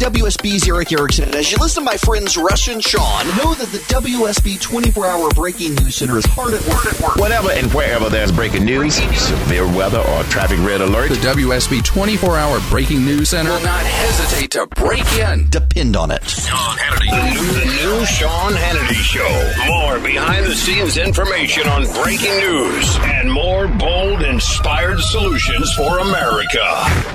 WSB's Erick Erickson, and as you listen to my friends Rush and Sean, know that the WSB 24-hour breaking news center is hard at work. Whenever and wherever there's breaking news, severe weather, or traffic red alert, the WSB 24-hour breaking news center will not hesitate to break in. Depend on it. Sean Hannity. The new, the new Sean Hannity Show. More behind-the-scenes information on breaking news and more bold, inspired solutions for America.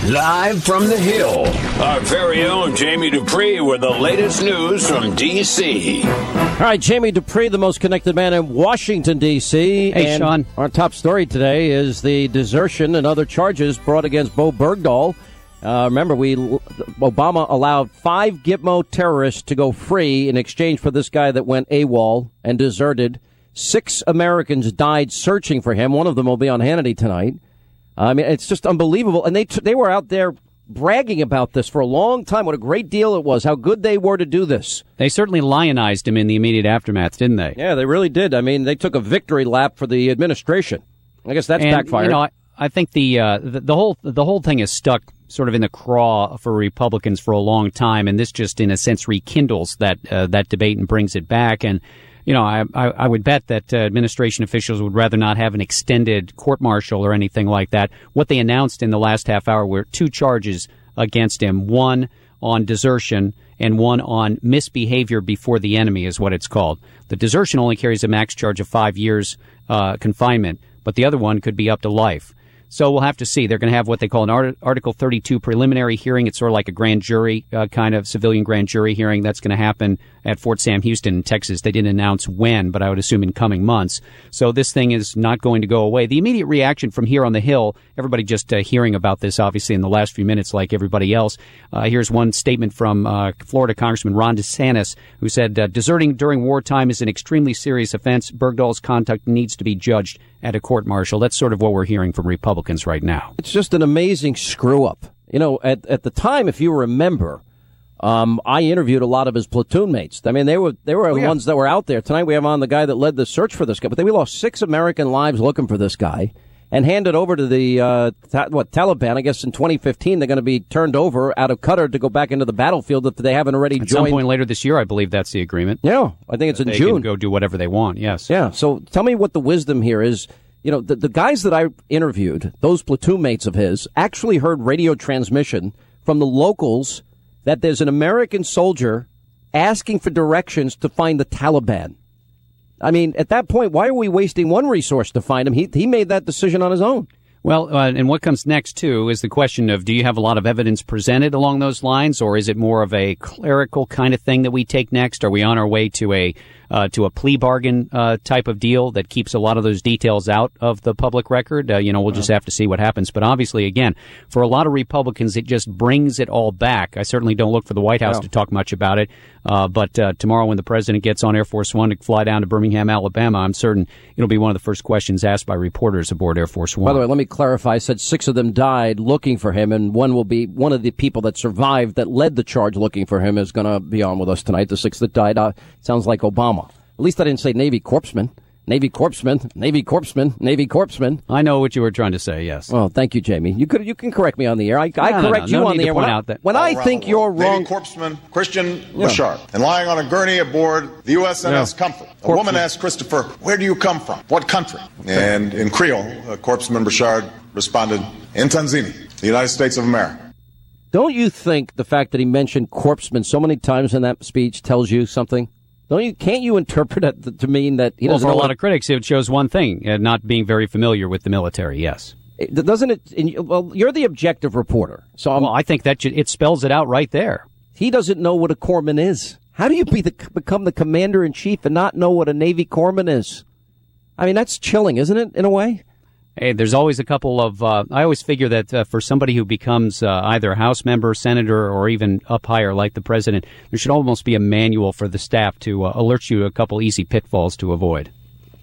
Live from the Hill, our very own Jamie Dupree with the latest news from D.C. All right, Jamie Dupree, the most connected man in Washington, D.C. Hey, and Sean. Our top story today is the desertion and other charges brought against Bowe Bergdahl. Uh, remember, we Obama allowed five Gitmo terrorists to go free in exchange for this guy that went AWOL and deserted. Six Americans died searching for him. One of them will be on Hannity tonight. I mean, it's just unbelievable. And they t- they were out there bragging about this for a long time. What a great deal it was. How good they were to do this. They certainly lionized him in the immediate aftermath, didn't they? Yeah, they really did. I mean, they took a victory lap for the administration. I guess that's and, backfired. You know, I, I think the, uh, the the whole the whole thing is stuck sort of in the craw for Republicans for a long time, and this just in a sense rekindles that uh, that debate and brings it back. And you know, I, I, I would bet that uh, administration officials would rather not have an extended court martial or anything like that. What they announced in the last half hour were two charges against him: one on desertion and one on misbehavior before the enemy, is what it's called. The desertion only carries a max charge of five years uh, confinement, but the other one could be up to life. So we'll have to see. They're going to have what they call an Art- Article 32 preliminary hearing. It's sort of like a grand jury uh, kind of civilian grand jury hearing. That's going to happen at Fort Sam Houston in Texas. They didn't announce when, but I would assume in coming months. So this thing is not going to go away. The immediate reaction from here on the Hill, everybody just uh, hearing about this, obviously, in the last few minutes, like everybody else. Uh, here's one statement from uh, Florida Congressman Ron DeSantis, who said, uh, deserting during wartime is an extremely serious offense. Bergdahl's conduct needs to be judged at a court martial. That's sort of what we're hearing from Republicans right now. It's just an amazing screw up. You know, at, at the time, if you remember, um, I interviewed a lot of his platoon mates. I mean, they were they were the yeah. ones that were out there. Tonight we have on the guy that led the search for this guy. But then we lost six American lives looking for this guy and handed over to the uh, ta- what Taliban. I guess in 2015 they're going to be turned over out of Qatar to go back into the battlefield if they haven't already At joined. some point later this year, I believe that's the agreement. Yeah, I think it's in they June. can go do whatever they want. Yes. Yeah. So tell me what the wisdom here is. You know, the, the guys that I interviewed, those platoon mates of his, actually heard radio transmission from the locals that there's an American soldier asking for directions to find the Taliban. I mean, at that point, why are we wasting one resource to find him? He, he made that decision on his own. Well, uh, and what comes next too is the question of: Do you have a lot of evidence presented along those lines, or is it more of a clerical kind of thing that we take next? Are we on our way to a uh, to a plea bargain uh, type of deal that keeps a lot of those details out of the public record? Uh, you know, we'll just have to see what happens. But obviously, again, for a lot of Republicans, it just brings it all back. I certainly don't look for the White House No. to talk much about it. Uh, but uh, tomorrow, when the president gets on Air Force One to fly down to Birmingham, Alabama, I'm certain it'll be one of the first questions asked by reporters aboard Air Force One. By the way, let me clarify. I said six of them died looking for him, and one will be one of the people that survived that led the charge looking for him is going to be on with us tonight. The six that died uh, sounds like Obama. At least I didn't say Navy corpsman. Navy corpsman, Navy corpsman, Navy corpsman. I know what you were trying to say. Yes. Well, thank you, Jamie. You could you can correct me on the air. I, I No, no, correct no. you No on the air. point when I, out that- when I think you're world. Navy wrong, corpsman Christian Brossard and lying on a gurney aboard the USNS Comfort. A woman asked Christopher, "Where do you come from? What country?" And in Creole, uh, corpsman Brossard responded, "In Tanzania, the United States of America." don't you think the fact that he mentioned corpsman so many times in that speech tells you something? Don't you? Can't you interpret it to mean that he well, doesn't for a lot what- of critics, it shows one thing: uh, not being very familiar with the military. Yes. It- Doesn't it? and Well, you're the objective reporter, so I'm, Well, I think that should, it spells it out right there. he doesn't know what a corpsman is. How do you be the, become the commander in chief and not know what a Navy corpsman is? I mean, that's chilling, isn't it? In a way. Hey, there's always a couple of. Uh, I always figure that uh, for somebody who becomes uh, either a House member, senator, or even up higher, like the president, there should almost be a manual for the staff to uh, alert you to a couple easy pitfalls to avoid.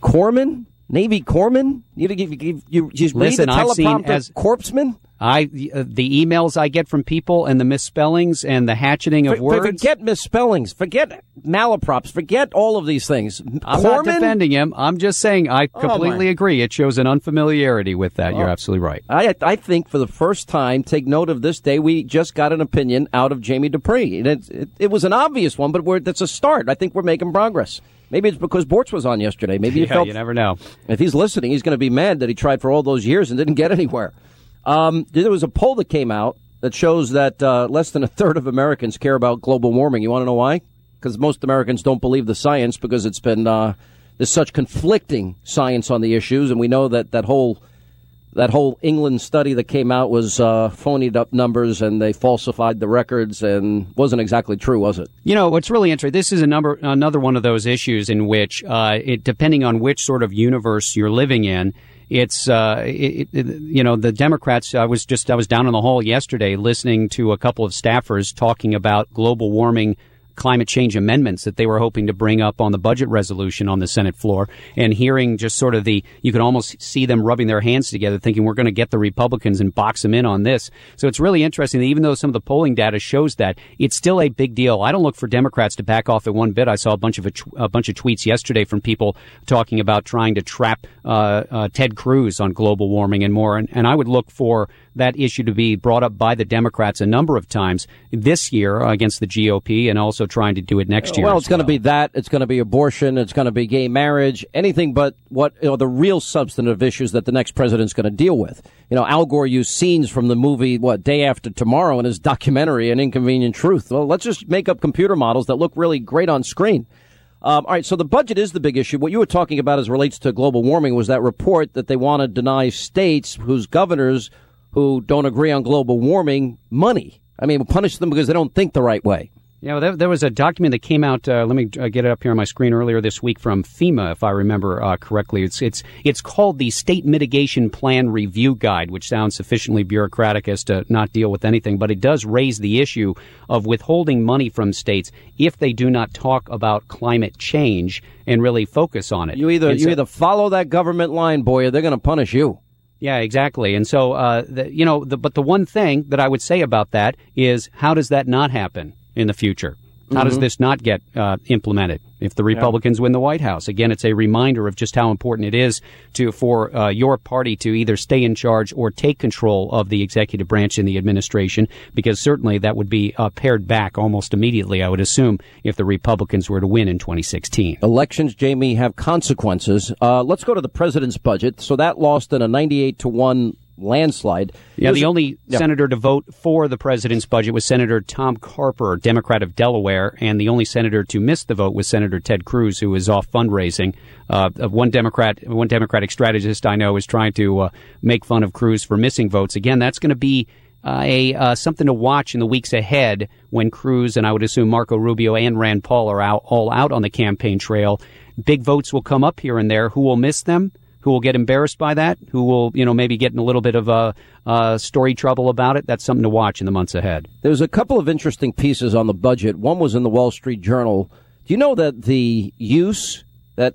Corpsman, Navy corpsman. You you, you, you just read Listen, the I've seen teleprompter. as- corpsman. I uh, the emails I get from people and the misspellings and the hatcheting of For- words. Forget misspellings. Forget malaprops. Forget all of these things. I'm not defending him. I'm just saying I Oh, completely my. agree. It shows an unfamiliarity with that. You're Oh. absolutely right. I, I think for the first time, take note of this day, we just got an opinion out of Jamie Dupree. And it, it, it was an obvious one, but we're, that's a start. I think we're making progress. Maybe it's because Boortz was on yesterday. Maybe he Yeah, felt you never know. If he's listening, he's going to be mad that he tried for all those years and didn't get anywhere. Um, there was a poll that came out that shows that uh, less than a third of Americans care about global warming. You want to know why? Because most Americans don't believe the science because it's been uh, there's such conflicting science on the issues, and we know that that whole that whole England study that came out was uh, phonied up numbers and they falsified the records and wasn't exactly true, was it? You know what's really interesting. This is a number, another one of those issues in which, uh, it, depending on which sort of universe you're living in, it's uh, it, it, you know the Democrats. I was just I was down in the hall yesterday listening to a couple of staffers talking about global warming. Climate change amendments that they were hoping to bring up on the budget resolution on the Senate floor, and hearing just sort of the, you can almost see them rubbing their hands together, thinking we're going to get the Republicans and box them in on this. So it's really interesting that even though some of the polling data shows that, it's still a big deal. I don't look for Democrats to back off at one bit. I saw a bunch of a, tw- a bunch of tweets yesterday from people talking about trying to trap uh, uh, Ted Cruz on global warming and more, and, and I would look for that issue to be brought up by the Democrats a number of times this year against the GOP, and also trying to do it next year. Well, it's going to be that. It's going to be abortion. It's going to be gay marriage. Anything but what you know, the real substantive issues that the next president's going to deal with. You know, Al Gore used scenes from the movie "What Day After Tomorrow" in his documentary "An Inconvenient Truth." Well, let's just make up computer models that look really great on screen. Um, all right, so the budget is the big issue. What you were talking about as relates to global warming was that report that they want to deny states whose governors who don't agree on global warming money. I mean, punish them because they don't think the right way. Yeah, well, there, there was a document that came out. Uh, let me uh, get it up here on my screen earlier this week from FEMA, if I remember uh, correctly. It's it's it's called the State Mitigation Plan Review Guide, which sounds sufficiently bureaucratic as to not deal with anything, but it does raise the issue of withholding money from states if they do not talk about climate change and really focus on it. You either you either follow that government line, boy, or they're going to punish you. Yeah, exactly. And so, uh, the, you know, the, but the one thing that I would say about that is how does that not happen in the future? How does Mhm. this not get uh, implemented if the Republicans win the White House? Again, it's a reminder of just how important it is to for uh, your party to either stay in charge or take control of the executive branch in the administration, because certainly that would be uh, pared back almost immediately. I would assume if the Republicans were to win in 2016. Elections, Jamie, have consequences. Uh, let's go to the president's budget. So that lost in a 98 to 1 landslide. Yeah, Here's the only Yeah. senator to vote for the president's budget was Senator Tom Carper, Democrat of Delaware, and the only senator to miss the vote was Senator Ted Cruz, who was off fundraising. Uh, one Democrat, one Democratic strategist I know is trying to uh, make fun of Cruz for missing votes. Again, that's going to be uh, a uh, something to watch in the weeks ahead when Cruz and I would assume Marco Rubio and Rand Paul are out all out on the campaign trail. Big votes will come up here and there. Who will miss them? Who will get embarrassed by that? Who will, you know, maybe get in a little bit of a uh, story trouble about it? That's something to watch in the months ahead. There's a couple of interesting pieces on the budget. One was in the Wall Street Journal. Do you know that the use that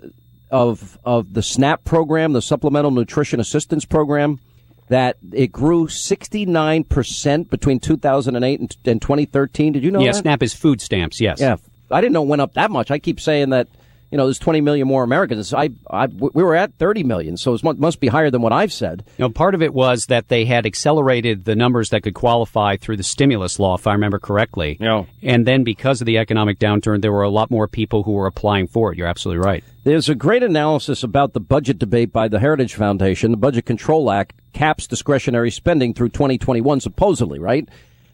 of of the SNAP program, the Supplemental Nutrition Assistance Program, that it grew 69 percent between 2008 and, and 2013? Did you know yeah, that? SNAP is food stamps. Yes. Yeah, I didn't know it went up that much. I keep saying that you know there's 20 million more Americans. I, I we were at 30 million, so it must- must be higher than what I've said. No, part of it was that they had accelerated the numbers that could qualify through the stimulus law, if I remember correctly. Yeah. And then because of the economic downturn, there were a lot more people who were applying for it. You're absolutely right. There's a great analysis about the budget debate by the Heritage Foundation. The Budget Control Act caps discretionary spending through 2021, supposedly, right?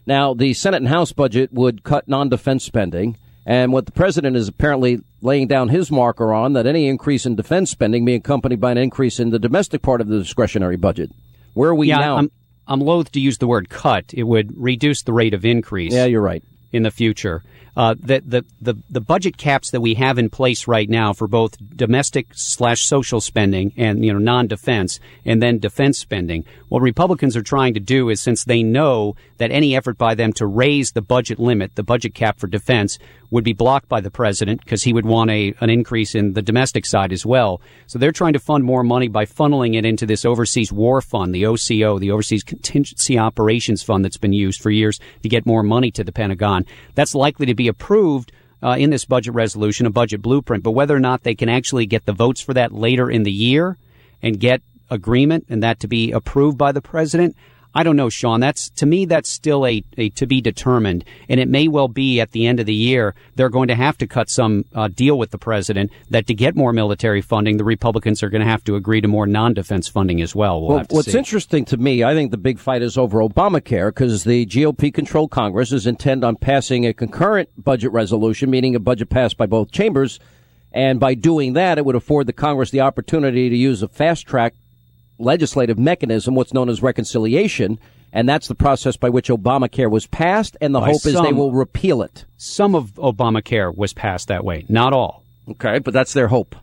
Now, the Senate and House budget would cut non-defense spending. And what the president is apparently laying down his marker on that any increase in defense spending be accompanied by an increase in the domestic part of the discretionary budget. Where are we yeah, now? I'm, I'm loath to use the word cut. It would reduce the rate of increase. Yeah, you're right. In the future. Uh, that the, the the budget caps that we have in place right now for both domestic slash social spending and you know non-defense and then defense spending. What Republicans are trying to do is since they know that any effort by them to raise the budget limit, the budget cap for defense, would be blocked by the president because he would want a an increase in the domestic side as well. So they're trying to fund more money by funneling it into this overseas war fund, the OCO, the Overseas Contingency Operations Fund that's been used for years to get more money to the Pentagon. That's likely to be approved uh, in this budget resolution, a budget blueprint. But whether or not they can actually get the votes for that later in the year and get agreement and that to be approved by the president, I don't know, Sean. That's to me, that's still a, a to be determined, and it may well be at the end of the year they're going to have to cut some uh, deal with the president that to get more military funding, the Republicans are going to have to agree to more non-defense funding as well. We'll well what's see. interesting to me, I think the big fight is over Obamacare because the GOP-controlled Congress is intent on passing a concurrent budget resolution, meaning a budget passed by both chambers. And by doing that, it would afford the Congress the opportunity to use a fast track legislative mechanism, what's known as reconciliation, and that's the process by which Obamacare was passed, and the By hope is they will repeal it. Some of Obamacare was passed that way, not all. Okay, but that's their hope.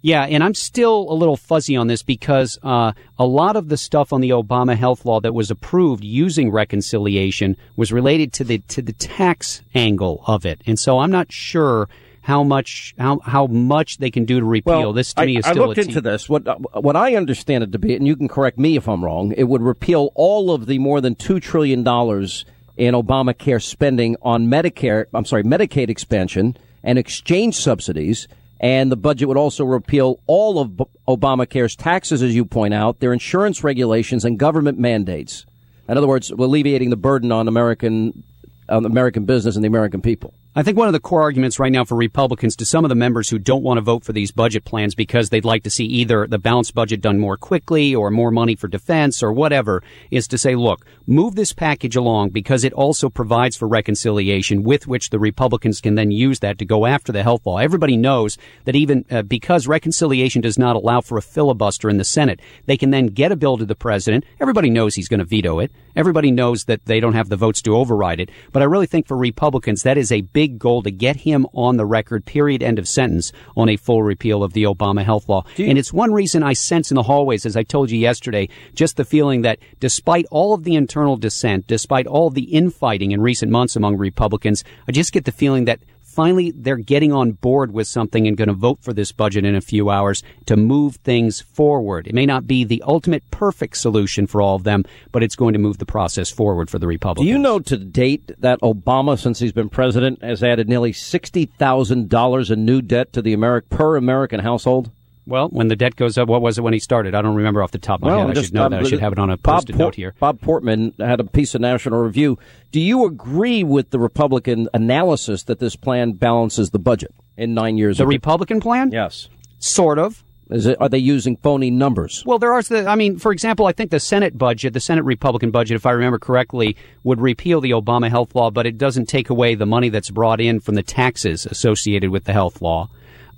Yeah, and I'm still a little fuzzy on this because uh, a lot of the stuff on the Obama health law that was approved using reconciliation was related to the to the tax angle of it, and so I'm not sure how much how how much they can do to repeal. this to I, me is I still looked a t- into this. What what I understand it to be, and you can correct me if I'm wrong. It would repeal all of the more than two trillion dollars in Obamacare spending on Medicare. I'm sorry, Medicaid expansion and exchange subsidies. And the budget would also repeal all of Obamacare's taxes, as you point out, their insurance regulations and government mandates. In other words, alleviating the burden on American on American business and the American people. I think one of the core arguments right now for Republicans to some of the members who don't want to vote for these budget plans because they'd like to see either the balanced budget done more quickly or more money for defense or whatever is to say, look, move this package along because it also provides for reconciliation with which the Republicans can then use that to go after the health law. Everybody knows that even uh, because reconciliation does not allow for a filibuster in the Senate, they can then get a bill to the president. Everybody knows he's going to veto it. Everybody knows that they don't have the votes to override it. But I really think for Republicans, that is a big goal to get him on the record, period, end of sentence, on a full repeal of the Obama health law. and it's one reason I sense in the hallways, as I told you yesterday, just the feeling that despite all of the internal dissent, despite all the infighting in recent months among Republicans, I just get the feeling that finally they're getting on board with something and going to vote for this budget in a few hours to move things forward. It may not be the ultimate perfect solution for all of them, but it's going to move the process forward for the Republicans. Do you know to date that Obama, since he's been president, has added nearly sixty thousand dollars in new debt to the Ameri- per American household? Well, when the debt goes up, what was it when he started? I don't remember off the top of my head. I should know that. I should have it on a post-it note here. Bob Portman had a piece of National Review. Do you agree with the Republican analysis that this plan balances the budget in nine years? The Republican plan? yes. Sort of. Is it? Are they using phony numbers? Well, there are. I mean, for example, I think the Senate budget, the Senate Republican budget, if I remember correctly, would repeal the Obama health law, but it doesn't take away the money that's brought in from the taxes associated with the health law.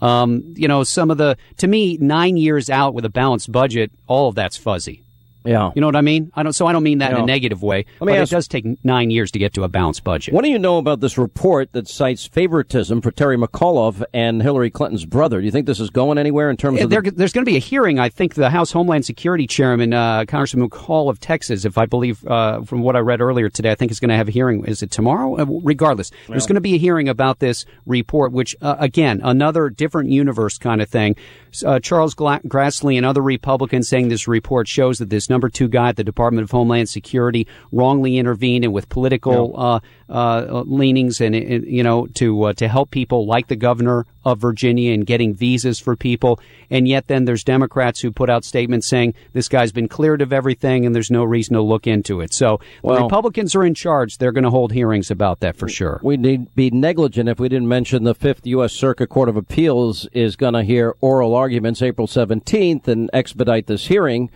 Um, you know, some of the, to me, nine years out with a balanced budget, all of that's fuzzy. Yeah. You know what I mean? I don't. So I don't mean that in Yeah. a negative way. Let me but ask- it does take nine years to get to a balanced budget. What do you know about this report that cites favoritism for Terry McAuliffe and Hillary Clinton's brother? Do you think this is going anywhere in terms of There, the, there's going to be a hearing. I think the House Homeland Security Chairman, uh, Congressman McCaul of Texas, if I believe uh, from what I read earlier today, I think is going to have a hearing. Is it tomorrow? Uh, regardless, there's going to be a hearing about this report, which uh, again, another different universe kind of thing. Uh, Charles Gla- Grassley and other Republicans saying this report shows that this number two guy at the Department of Homeland Security wrongly intervened and with political uh, uh, leanings and, and you know to uh, to help people like the governor of Virginia and getting visas for people, and yet then there's Democrats who put out statements saying this guy's been cleared of everything and there's no reason to look into it. So the Republicans are in charge; they're going to hold hearings about that for sure. We'd be negligent if we didn't mention the Fifth U.S. Circuit Court of Appeals is going to hear oral arguments April 17th and expedite this hearing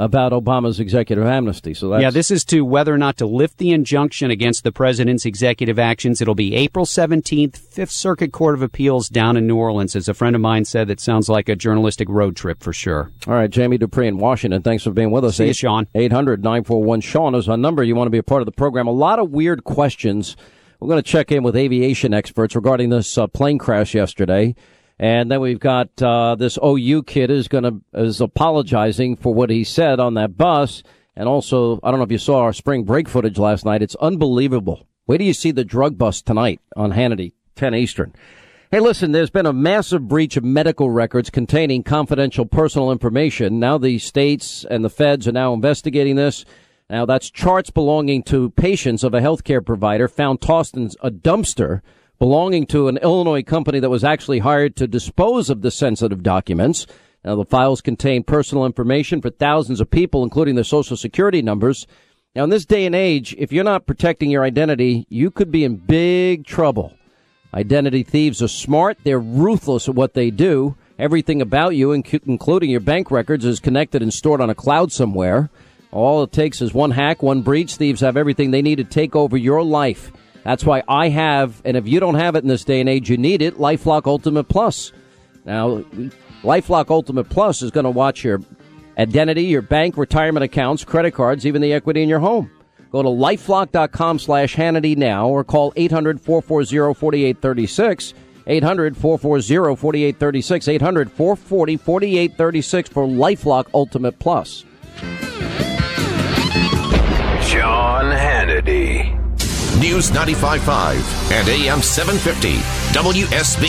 about Obama's executive amnesty. So that's Yeah, this is to whether or not to lift the injunction against the president's executive actions. It'll be April 17th, Fifth Circuit Court of Appeals down in New Orleans. As a friend of mine said, that sounds like a journalistic road trip for sure. All right, Jamie Dupree in Washington. Thanks for being with us. See you, Sean. 800 941 Sean is our number. You want to be a part of the program. A lot of weird questions We're going to check in with aviation experts regarding this uh, plane crash yesterday. And then we've got uh, this OU kid is going to is apologizing for what he said on that bus. And also, I don't know if you saw our spring break footage last night. It's unbelievable. Where do you see the drug bust tonight on Hannity, 10 Eastern. Hey, listen, there's been a massive breach of medical records containing confidential personal information. Now the states and the feds are now investigating this. Now that's charts belonging to patients of a healthcare provider found tossed in a dumpster belonging to an Illinois company that was actually hired to dispose of the sensitive documents. Now the files contain personal information for thousands of people, including their social security numbers. Now in this day and age, if you're not protecting your identity, you could be in big trouble. Identity thieves are smart. They're ruthless at what they do. Everything about you, including your bank records, is connected and stored on a cloud somewhere. All it takes is one hack, one breach. Thieves have everything they need to take over your life. That's why I have, and if you don't have it in this day and age, you need it, LifeLock Ultimate Plus. Now, LifeLock Ultimate Plus is going to watch your identity, your bank, retirement accounts, credit cards, even the equity in your home. Go to lifelock.com slash Hannity now or call 800 440 4836. 800 440 4836. 800 440 4836 for Lifelock Ultimate Plus. Sean Hannity. News 95.5 and AM 750. WSB.